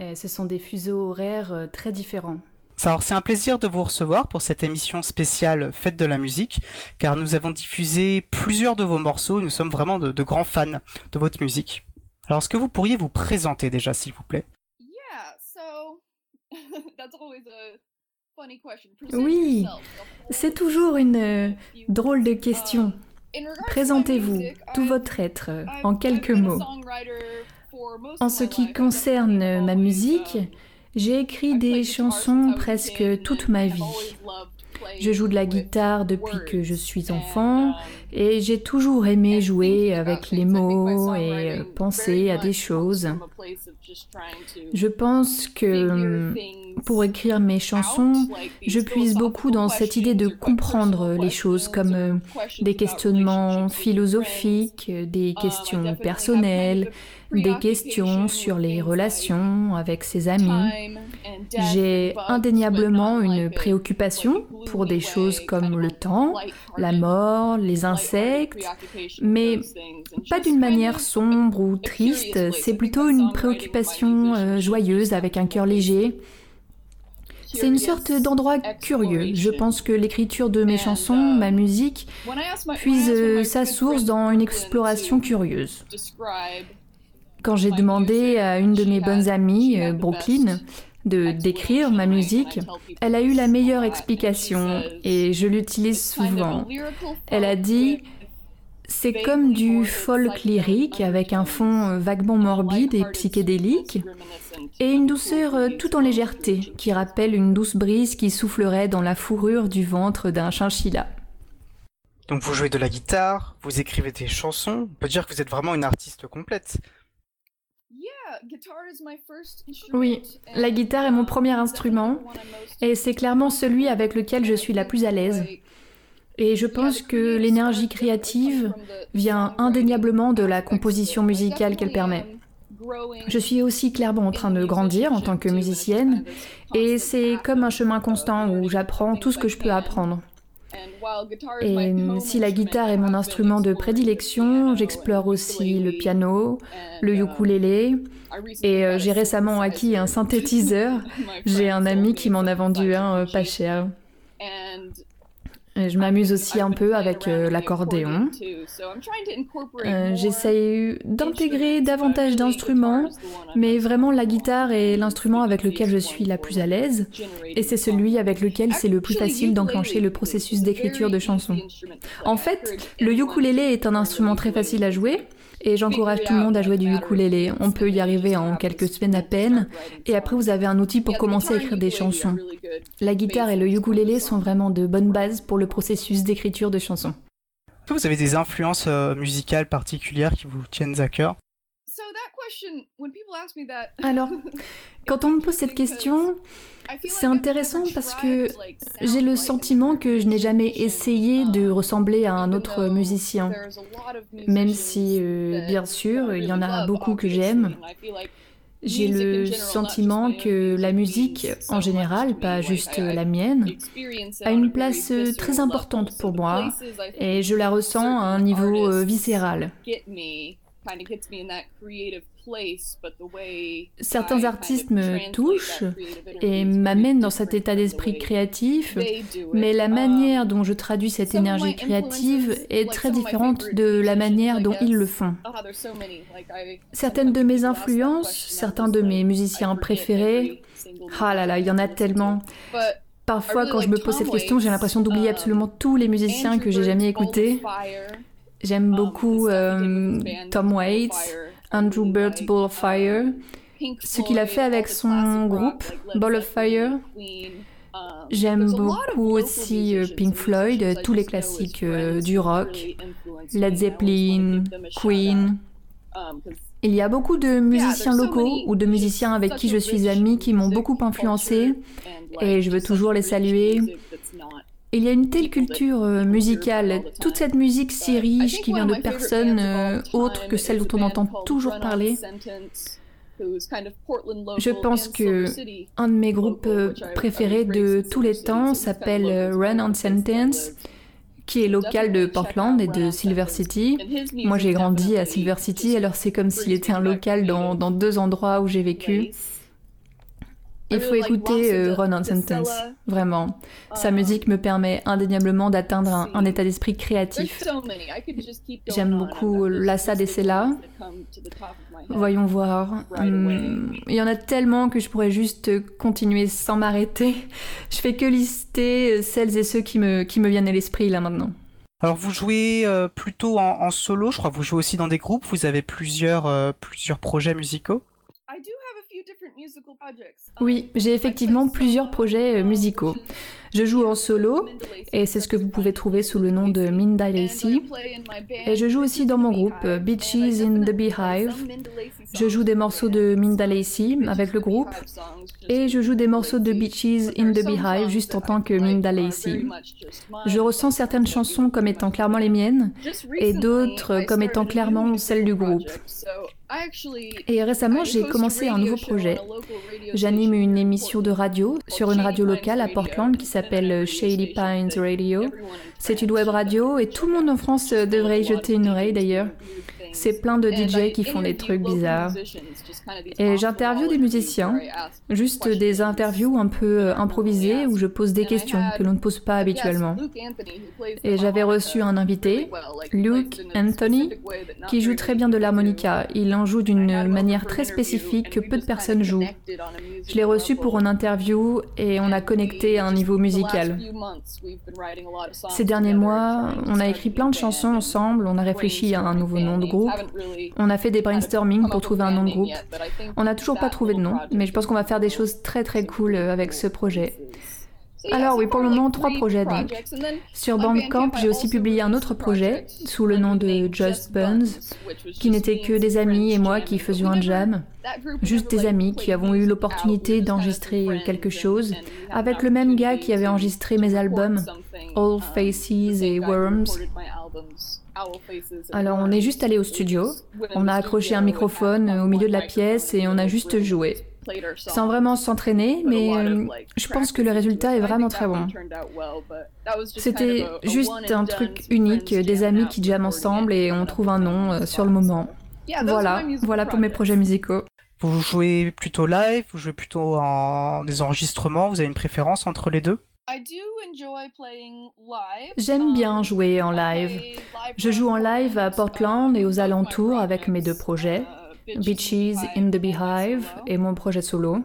Euh, ce sont des fuseaux horaires euh, très différents. Alors c'est un plaisir de vous recevoir pour cette émission spéciale Fête de la musique car nous avons diffusé plusieurs de vos morceaux et nous sommes vraiment de, de grands fans de votre musique. Alors est-ce que vous pourriez vous présenter déjà s'il vous plaît? <laughs> Oui, c'est toujours une euh, drôle de question. Présentez-vous, tout votre être, euh, en quelques mots. En ce qui concerne euh, ma musique, j'ai écrit des chansons presque toute ma vie. Je joue de la guitare depuis que je suis enfant et j'ai toujours aimé jouer avec les mots et penser à des choses. Je pense que pour écrire mes chansons, je puise beaucoup dans cette idée de comprendre les choses comme des questionnements philosophiques, des questions personnelles, des questions sur les relations avec ses amis. J'ai indéniablement une préoccupation pour des choses comme le temps, la mort, les insectes, mais pas d'une manière sombre ou triste, c'est plutôt une préoccupation euh, joyeuse avec un cœur léger. C'est une sorte d'endroit curieux. Je pense que l'écriture de mes chansons, ma musique, puise euh, sa source dans une exploration curieuse. Quand j'ai demandé à une de mes bonnes amies, euh, Brooklyn, de décrire ma musique, elle a eu la meilleure explication et je l'utilise souvent. Elle a dit c'est comme du folk lyrique avec un fond vaguement morbide et psychédélique et une douceur tout en légèreté qui rappelle une douce brise qui soufflerait dans la fourrure du ventre d'un chinchilla. Donc vous jouez de la guitare, vous écrivez des chansons, on peut dire que vous êtes vraiment une artiste complète. Oui, la guitare est mon premier instrument et c'est clairement celui avec lequel je suis la plus à l'aise. Et je pense que l'énergie créative vient indéniablement de la composition musicale qu'elle permet. Je suis aussi clairement en train de grandir en tant que musicienne et c'est comme un chemin constant où j'apprends tout ce que je peux apprendre. Et si la guitare est mon instrument de prédilection, j'explore aussi le piano, le ukulélé, et euh, j'ai récemment acquis un synthétiseur. <laughs> J'ai un ami qui m'en a vendu un euh, pas cher. Je m'amuse aussi un peu avec euh, l'accordéon. J'essaye d'intégrer davantage d'instruments, mais vraiment la guitare est l'instrument avec lequel je suis la plus à l'aise, et c'est celui avec lequel c'est le plus facile d'enclencher le processus d'écriture de chansons. En fait, le ukulélé est un instrument très facile à jouer, et j'encourage tout le monde à jouer du ukulélé. On peut y arriver en quelques semaines à peine. Et après, vous avez un outil pour commencer à écrire des chansons. La guitare et le ukulélé sont vraiment de bonnes bases pour le processus d'écriture de chansons. Vous avez des influences euh, musicales particulières qui vous tiennent à cœur? Alors, <laughs> quand on me pose cette question, c'est intéressant parce que j'ai le sentiment que je n'ai jamais essayé de ressembler à un autre musicien. Même si, euh, bien sûr, il y en a beaucoup que j'aime. J'ai le sentiment que la musique, en général, pas juste la mienne, a une place très importante pour moi et je la ressens à un niveau euh, viscéral. Certains artistes me touchent et m'amènent dans cet état d'esprit créatif, mais la manière dont je traduis cette énergie créative est très différente de la manière dont ils le font. Certaines de mes influences, certains de mes musiciens préférés, ah là là, il y en a tellement. Parfois, quand je me pose cette question, j'ai l'impression d'oublier absolument tous les musiciens que j'ai jamais écoutés. J'aime um, beaucoup euh, Tom Waits, Andrew Bird's Ball of Fire, ce qu'il a fait avec son groupe Ball of Fire. J'aime beaucoup aussi euh, Pink Floyd, tous les classiques euh, du rock, Led Zeppelin, Queen. Um, Il y a beaucoup de musiciens locaux ou de musiciens avec qui je suis amie qui m'ont beaucoup influencé et je veux toujours les saluer. Il y a une telle culture euh, musicale, toute cette musique si riche qui vient de personnes euh, autres que celles dont on entend toujours parler. Je pense que un de mes groupes euh, préférés de tous les temps s'appelle Run on Sentence, qui est local de Portland et de Silver City. Moi j'ai grandi à Silver City, alors c'est comme s'il était un local dans, dans deux endroits où j'ai vécu. Il faut écouter euh, Ron Sentence, vraiment. Sa um, musique me permet indéniablement d'atteindre un, état d'esprit créatif. J'aime beaucoup Lassa Sela. Voyons voir. Hum, il y en a tellement que je pourrais juste continuer sans m'arrêter. Je fais que lister celles et ceux qui me, qui me viennent à l'esprit là maintenant. Alors vous jouez euh, plutôt en, solo, je crois que vous jouez aussi dans des groupes, vous avez plusieurs, euh, plusieurs projets musicaux oui, j'ai effectivement plusieurs projets euh, musicaux. Je joue en solo et c'est ce que vous pouvez trouver sous le nom de Minda Lacey. Et je joue aussi dans mon groupe Beaches in the Beehive. Je joue des morceaux de Minda Lacey avec le groupe et je joue des morceaux de Beaches in the Beehive juste en tant que Minda Lacey. Je ressens certaines chansons comme étant clairement les miennes et d'autres comme étant clairement celles du groupe. Et récemment, j'ai commencé un nouveau projet. J'anime une émission de radio sur une radio locale à Portland qui s'appelle Shady Pines Radio. C'est une web radio et tout le monde en France devrait y jeter une oreille d'ailleurs. C'est plein de DJ qui font des trucs bizarres. Et j'interviewe des musiciens, juste des interviews un peu euh, improvisées où je pose des questions que l'on ne pose pas habituellement. Et j'avais reçu un invité, Luke Anthony, qui joue très bien de l'harmonica. Il en joue d'une manière très spécifique que peu de personnes jouent. Je l'ai reçu pour une interview et on a connecté à un niveau musical. Ces derniers mois, on a écrit plein de chansons ensemble, on a réfléchi à un nouveau nom de groupe on a fait des brainstorming pour trouver un nom de groupe. On n'a toujours pas trouvé de nom, mais je pense qu'on va faire des choses très très cool avec ce projet. Alors oui, pour le moment, trois projets donc. Sur Bandcamp, j'ai aussi publié un autre projet sous le nom de Just Buns, qui n'était que des amis et moi qui faisions un jam. Juste des amis qui avons eu l'opportunité d'enregistrer quelque chose avec le même gars qui avait enregistré mes albums, All Faces et Worms. Alors on est juste allé au studio, on a accroché un microphone au milieu de la pièce et on a juste joué. Sans vraiment s'entraîner, mais euh, je pense que le résultat est vraiment très bon. C'était juste un truc unique, des amis qui jamment ensemble et on trouve un nom euh, sur le moment. Voilà, voilà pour mes projets musicaux. Vous jouez plutôt live, vous jouez plutôt en des enregistrements, vous avez une préférence entre les deux? J'aime bien um, jouer en live. Je joue en live à Portland et aux alentours avec mes deux projets, uh, Beaches in the Beehive et mon projet solo.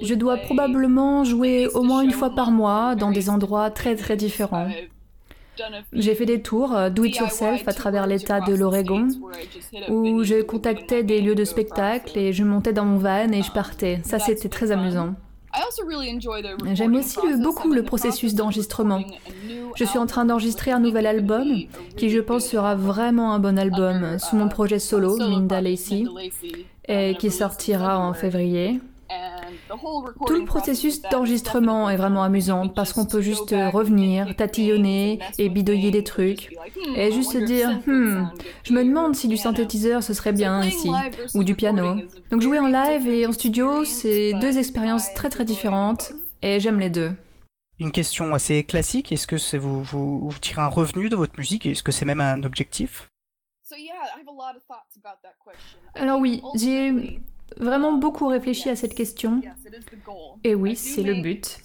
Je dois probablement jouer au moins une fois par mois dans des endroits très très différents. J'ai fait des tours uh, do it yourself à travers l'état de l'Oregon où je contactais des lieux de spectacle et je montais dans mon van et je partais. Ça c'était très amusant. J'aime aussi beaucoup le processus d'enregistrement. Je suis en train d'enregistrer un nouvel album qui je pense sera vraiment un bon album sous mon projet solo, Minda Lacey, et qui sortira en février. Tout le processus d'enregistrement est vraiment amusant parce qu'on peut juste revenir, tatillonner et bidouiller des trucs et juste se dire hmm, je me demande si du synthétiseur ce serait bien ici ou du piano. Donc jouer en live et en studio, c'est deux expériences très très différentes et j'aime les deux. Une question assez classique, est-ce que vous, vous, vous tirez un revenu de votre musique Est-ce que c'est même un objectif? Alors oui, j'ai vraiment beaucoup réfléchi à cette question. Et oui, c'est le but.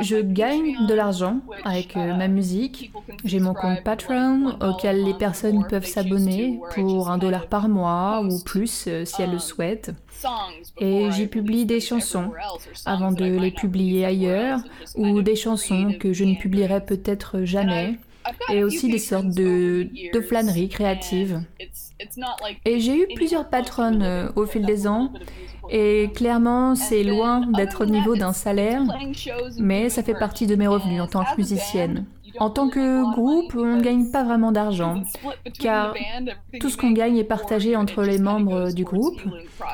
Je gagne de l'argent avec euh, ma musique. J'ai mon compte Patreon auquel les personnes peuvent s'abonner pour un dollar par mois ou plus euh, si elles le souhaitent. Et j'y publie des chansons avant de les publier ailleurs ou des chansons que je ne publierai peut-être jamais et aussi des sortes de, de flâneries créatives. Et j'ai eu plusieurs patronnes euh, au fil des ans. Et clairement, c'est loin d'être au niveau d'un salaire, mais ça fait partie de mes revenus en tant que musicienne. En tant que groupe, on ne gagne pas vraiment d'argent, car tout ce qu'on gagne est partagé entre les membres du groupe,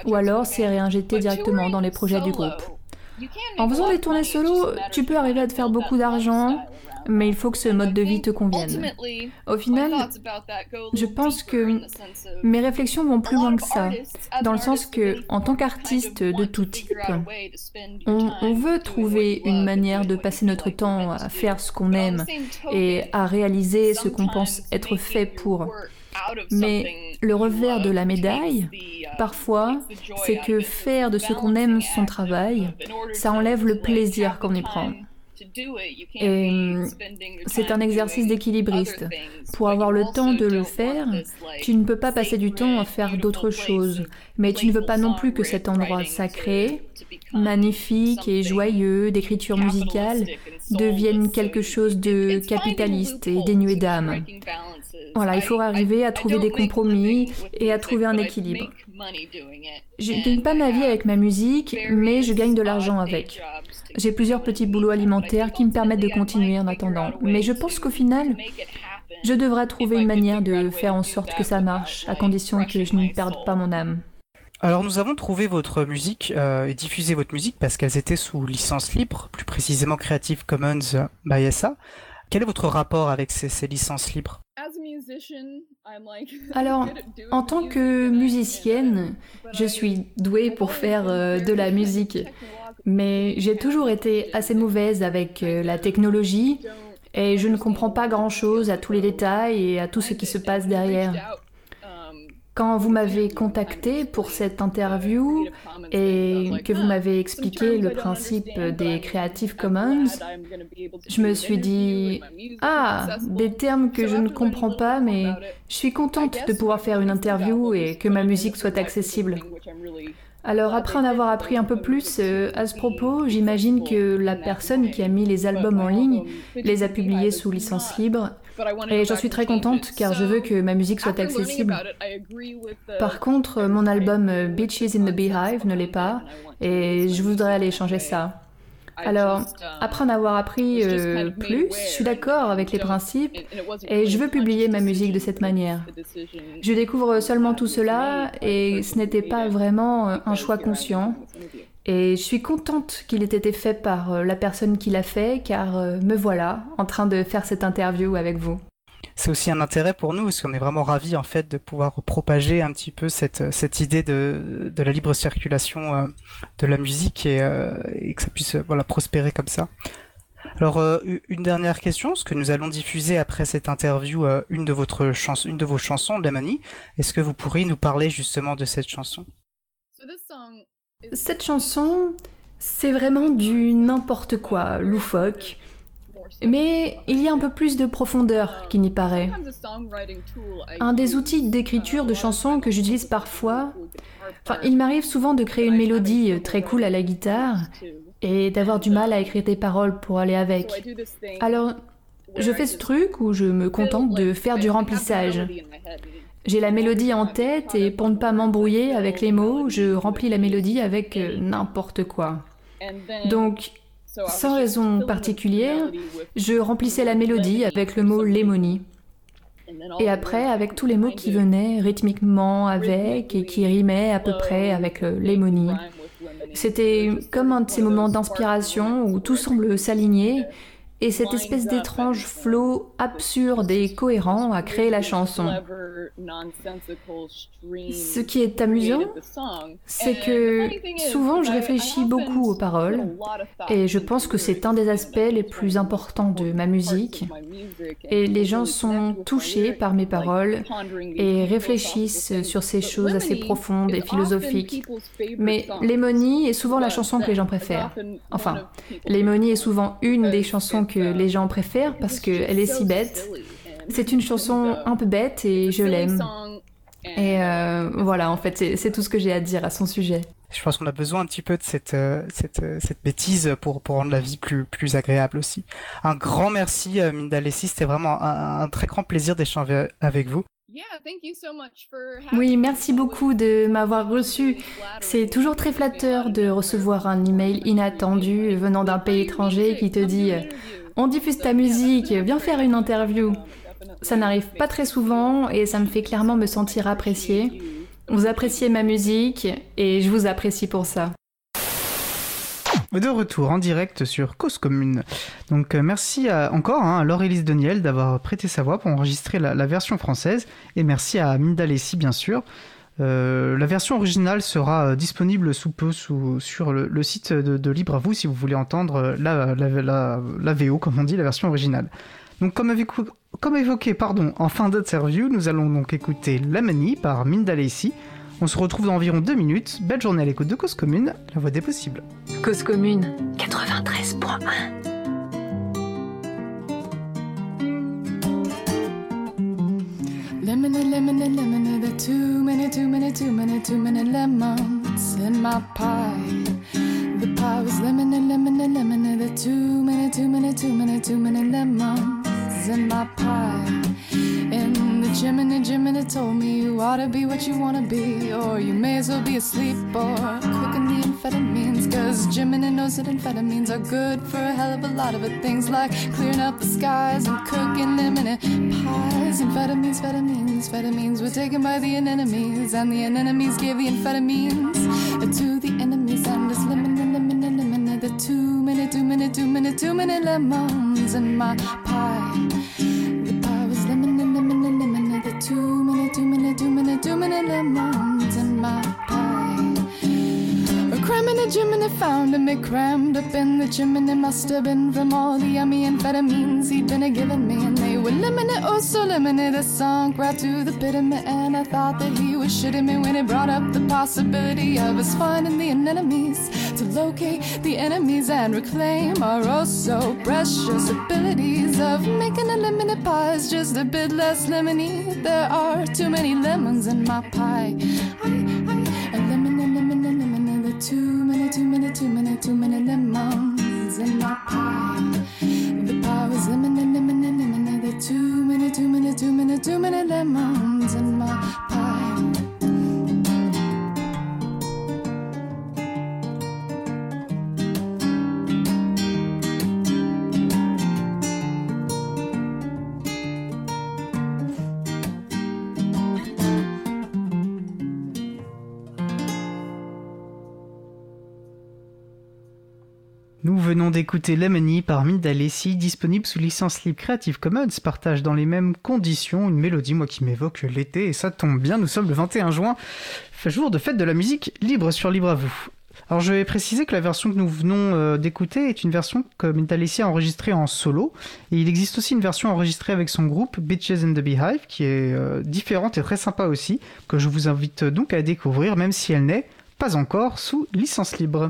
ou alors c'est réinjecté directement dans les projets du groupe. En faisant des tournées solo, tu peux arriver à te faire beaucoup d'argent, mais il faut que ce mode de vie te convienne. Au final, je pense que mes réflexions vont plus loin que ça, dans le sens que, en tant qu'artiste de tout type, on, on, veut trouver une manière de passer notre temps à faire ce qu'on aime et à réaliser ce qu'on pense être fait pour. Mais le revers de la médaille, parfois, c'est que faire de ce qu'on aime son travail, ça enlève le plaisir qu'on y prend. Et c'est un exercice d'équilibriste. Pour avoir le temps de le faire, tu ne peux pas passer du temps à faire d'autres choses, mais tu ne veux pas non plus que cet endroit sacré, magnifique et joyeux d'écriture musicale devienne quelque chose de capitaliste et dénué d'âme. Voilà, il faut arriver à trouver des compromis et à trouver un équilibre. Je ne gagne pas ma vie avec ma musique, mais je gagne de l'argent avec. J'ai plusieurs petits boulots alimentaires qui me permettent de continuer en attendant. Mais je pense qu'au final, je devrais trouver une manière de faire en sorte que ça marche, à condition que je ne perde pas mon âme. Alors nous avons trouvé votre musique euh, et diffusé votre musique parce qu'elles étaient sous licence libre, plus précisément Creative Commons by SA. Quel est votre rapport avec ces, licences libres? <laughs> Alors, en tant que musicienne, je suis douée pour faire euh, de la musique, mais j'ai toujours été assez mauvaise avec euh, la technologie et je ne comprends pas grand-chose à tous les détails et à tout ce qui se passe derrière. Quand vous m'avez contacté pour cette interview et que vous m'avez expliqué le principe des Creative Commons, je me suis dit, ah, des termes que je ne comprends pas, mais je suis contente de pouvoir faire une interview et que ma musique soit accessible. Alors après en avoir appris un peu plus euh, à ce propos, j'imagine que la personne qui a mis les albums en ligne les a publiés sous licence libre. Et j'en suis très contente car je veux que ma musique soit accessible. Par contre, mon album euh, Beaches in the Beehive ne l'est pas et je voudrais aller changer ça. Alors, après en avoir appris euh, plus, je suis d'accord avec les principes et je veux publier ma musique de cette manière. Je découvre seulement tout cela et ce n'était pas vraiment euh, un choix conscient. Et je suis contente qu'il ait été fait par euh, la personne qui l'a fait car me voilà en train de faire cette interview avec vous c'est aussi un intérêt pour nous parce qu'on est vraiment ravis en fait de pouvoir propager un petit peu cette, cette idée de, de la libre circulation euh, de la musique et, euh, et que ça puisse voilà prospérer comme ça. Alors euh, une dernière question, ce que nous allons diffuser après cette interview une de votre chans une de vos chansons, Lemony. Est-ce que vous pourriez nous parler justement de cette chanson? Cette chanson, c'est vraiment du n'importe quoi, loufoque. Mais il y a un peu plus de profondeur qui n'y paraît. Un des outils d'écriture de chansons que j'utilise parfois, enfin, il m'arrive souvent de créer une mélodie très cool à la guitare et d'avoir du mal à écrire des paroles pour aller avec. Alors, je fais ce truc où je me contente de faire du remplissage. J'ai la mélodie en tête et pour ne pas m'embrouiller avec les mots, je remplis la mélodie avec n'importe quoi. Donc, sans raison particulière, je remplissais la mélodie avec le mot lémonie. Et après, avec tous les mots qui venaient rythmiquement avec et qui rimaient à peu près avec euh, lémonie. C'était comme un de ces moments d'inspiration où tout semble s'aligner et cette espèce d'étrange flot absurde et cohérent a créé la chanson. Ce qui est amusant, c'est que souvent je réfléchis beaucoup aux paroles et je pense que c'est un des aspects les plus importants de ma musique. Et les gens sont touchés par mes paroles et réfléchissent sur ces choses assez profondes et philosophiques. Mais Lemony est souvent la chanson que les gens préfèrent. Enfin, Lemony est souvent une des chansons que les gens préfèrent parce qu'elle est si bête. C'est une chanson un peu bête et je l'aime. Et euh, voilà, en fait, c'est tout ce que j'ai à dire à son sujet. Je pense qu'on a besoin un petit peu de cette, euh, cette, euh, cette bêtise pour, pour rendre la vie plus, plus agréable aussi. Un grand merci, Minda Lessie. C'était vraiment un, très grand plaisir d'échanger avec vous. Oui, merci beaucoup de m'avoir reçu. C'est toujours très flatteur de recevoir un email inattendu venant d'un pays étranger qui te dit on diffuse ta musique, viens faire une interview. Ça n'arrive pas très souvent et ça me fait clairement me sentir appréciée. Vous appréciez ma musique et je vous apprécie pour ça. De retour en direct sur Cause Commune. Donc euh, merci encore hein, à Laure-Élise Deniel d'avoir prêté sa voix pour enregistrer la, version française et merci à Minda Lessi bien sûr. Euh, la version originale sera euh, disponible sous peu sur le, site de, Libre à vous si vous voulez entendre la, VO, comme on dit, la version originale. Donc comme, évoqué en fin d'interview, nous allons donc écouter La Manie par Minda Lacey. On se retrouve dans environ deux minutes. Belle journée à l'écoute de Cause Commune, la voix des possibles. Cause Commune 93.1 Lemon, lemon, lemon, there too many, too many, too many, too many lemons in my pie. The pie was lemon, lemon, lemon, there too many, too many, too many, too many lemons in my pie. In Jiminy, Jiminy told me you ought to be what you wanna be, or you may as well be asleep or cooking the amphetamines. Cause Jiminy knows that amphetamines are good for a hell of a lot of. Things like clearing up the skies and cooking them in pies. Amphetamines, amphetamines, amphetamines were taken by the anemones, and the anemones gave the amphetamines to the enemies. And it's lemon, lemon, lemon, the two minute, two minute, two minute, two minute lemons in my pie Cramming a found him, it crammed up in the chimney. Must have been from all the yummy amphetamines he'd been a giving me. And they were limited, oh so limited. It sunk right to the pit of me. And I thought that he was shitting me when he brought up the possibility of us finding the enemies. To locate the enemies and reclaim our oh so precious abilities of making a lemon pie just a bit less lemony. There are too many lemons in my pie. I, too many, too many, lemons in my pie. The pie was lemon, lemon, and lemon, the too many, too many, too many, too many lemons in my pie. Venons d'écouter Lemony par Minda Lessie, disponible sous licence libre Creative Commons, partage dans les mêmes conditions une mélodie, moi qui m'évoque l'été, et ça tombe bien, nous sommes le 21 juin, jour de fête de la musique libre sur Libre à vous. Alors je vais préciser que la version que nous venons euh, d'écouter est une version que Minda Lessie a enregistrée en solo, et il existe aussi une version enregistrée avec son groupe Bitches in the Beehive, qui est euh, différente et très sympa aussi, que je vous invite donc à découvrir, même si elle n'est pas encore sous licence libre.